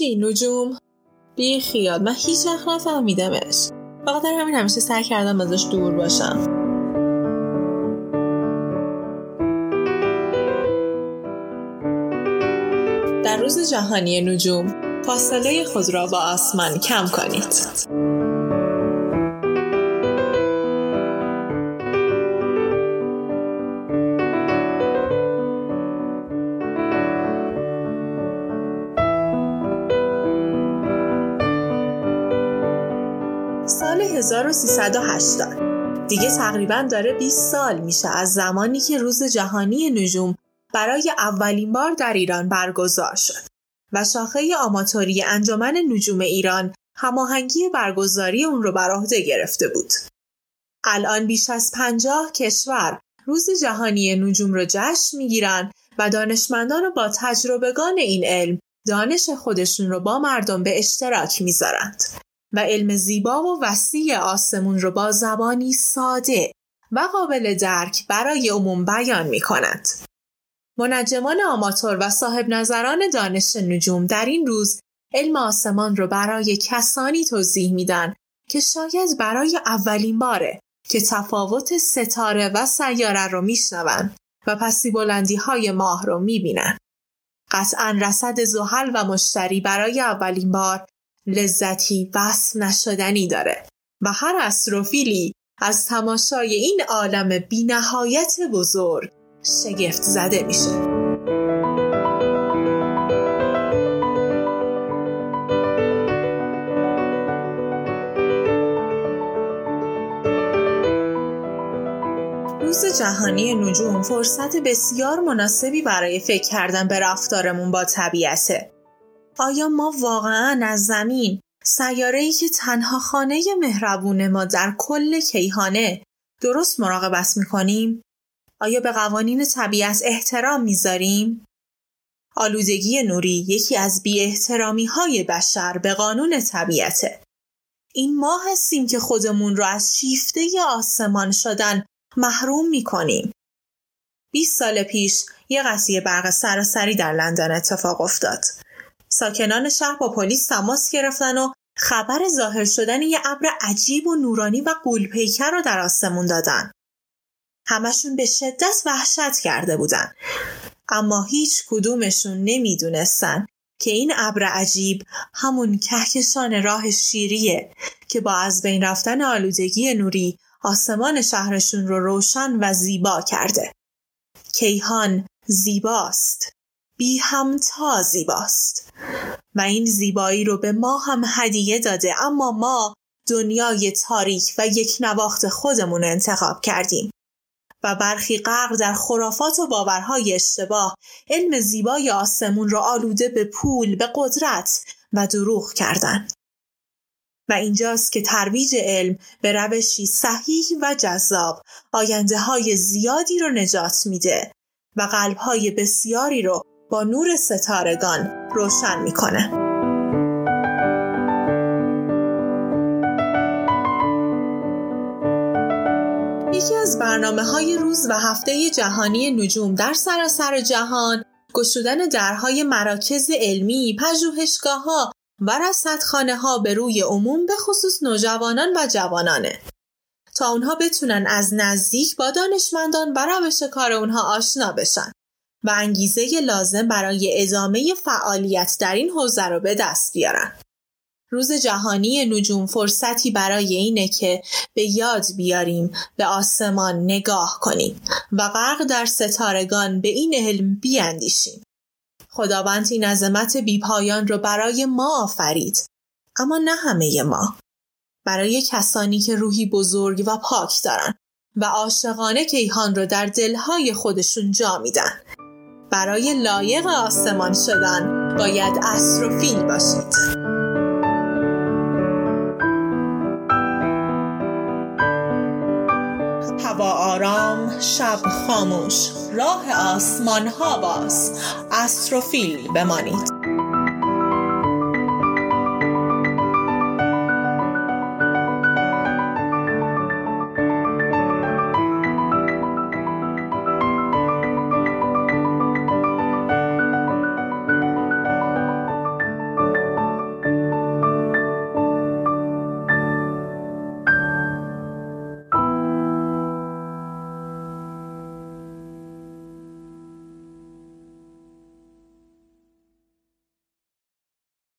چی؟ نجوم؟ بی خیال من هیچ وقت نفهمیدمش فقط در همین همیشه سعی کردم ازش دور باشم. در روز جهانی نجوم فاصله خود را با آسمان کم کنید. 1380 دیگه تقریبا داره 20 سال میشه از زمانی که روز جهانی نجوم برای اولین بار در ایران برگزار شد و شاخه آماتوری انجمن نجوم ایران هماهنگی برگزاری اون رو بر عهده گرفته بود. الان بیش از پنجاه کشور روز جهانی نجوم رو جشن می‌گیرن و دانشمندان با تجربگان این علم دانش خودشون رو با مردم به اشتراک می‌ذارند و علم زیبا و وسیع آسمون رو با زبانی ساده و قابل درک برای عموم بیان می کند. منجمان آماتور و صاحب نظران دانش نجوم در این روز علم آسمان رو برای کسانی توضیح میدن که شاید برای اولین باره که تفاوت ستاره و سیاره رو میشنون و پسی بلندی های ماه رو می‌بینن. قطعا رسد زحل و مشتری برای اولین بار لذتی وصف نشدنی داره و هر استروفیلی از تماشای این عالم بینهایت بزرگ شگفت زده میشه روز جهانی نجوم فرصت بسیار مناسبی برای فکر کردن به رفتارمون با طبیعته. آیا ما واقعا از زمین سیاره که تنها خانه مهربون ما در کل کیهانه درست مراقبت می‌کنیم؟ آیا به قوانین طبیعت احترام می‌ذاریم؟ آلودگی نوری یکی از بی احترامی های بشر به قانون طبیعته. این ما هستیم که خودمون رو از شیفته آسمان شدن محروم می‌کنیم. 20 سال پیش یه قضیه برق سراسری در لندن اتفاق افتاد. ساکنان شهر با پلیس تماس گرفتن و خبر ظاهر شدن یه ابر عجیب و نورانی و قولپیکر رو در آسمون دادن. همشون به شدت وحشت کرده بودن. اما هیچ کدومشون نمی‌دونستن که این ابر عجیب همون کهکشان راه شیریه که با از بین رفتن آلودگی نوری آسمان شهرشون رو روشن و زیبا کرده. کیهان زیباست. بی همتا زیباست. و این زیبایی رو به ما هم هدیه داده اما ما دنیای تاریک و یک نواخت خودمون انتخاب کردیم. و برخی غرق در خرافات و باورهای اشتباه علم زیبای آسمون را آلوده به پول، به قدرت و دروغ کردند. و اینجاست که ترویج علم به روشی صحیح و جذاب آینده های زیادی رو نجات میده و قلب های بسیاری رو با نور ستارگان روشن می‌کنه. یکی از برنامه های روز و هفته جهانی نجوم در سراسر جهان گشودن درهای مراکز علمی، پژوهشگاه ها و رصدخانه ها به روی عموم به خصوص نوجوانان و جوانانه تا اونها بتونن از نزدیک با دانشمندان و روش کار اونها آشنا بشن و انگیزه لازم برای ادامه فعالیت در این حوزه رو به دست بیارن. روز جهانی نجوم فرصتی برای اینه که به یاد بیاریم به آسمان نگاه کنیم و غرق در ستارگان به این علم بیاندیشیم. خداوند این عظمت بیپایان رو برای ما آفرید اما نه همه ما برای کسانی که روحی بزرگ و پاک دارن و عاشقانه کیهان رو در دلهای خودشون جا میدن برای لایق آسمان شدن باید استروفیل باشید. هوا آرام شب خاموش راه آسمان ها باز. استروفیل بمانید.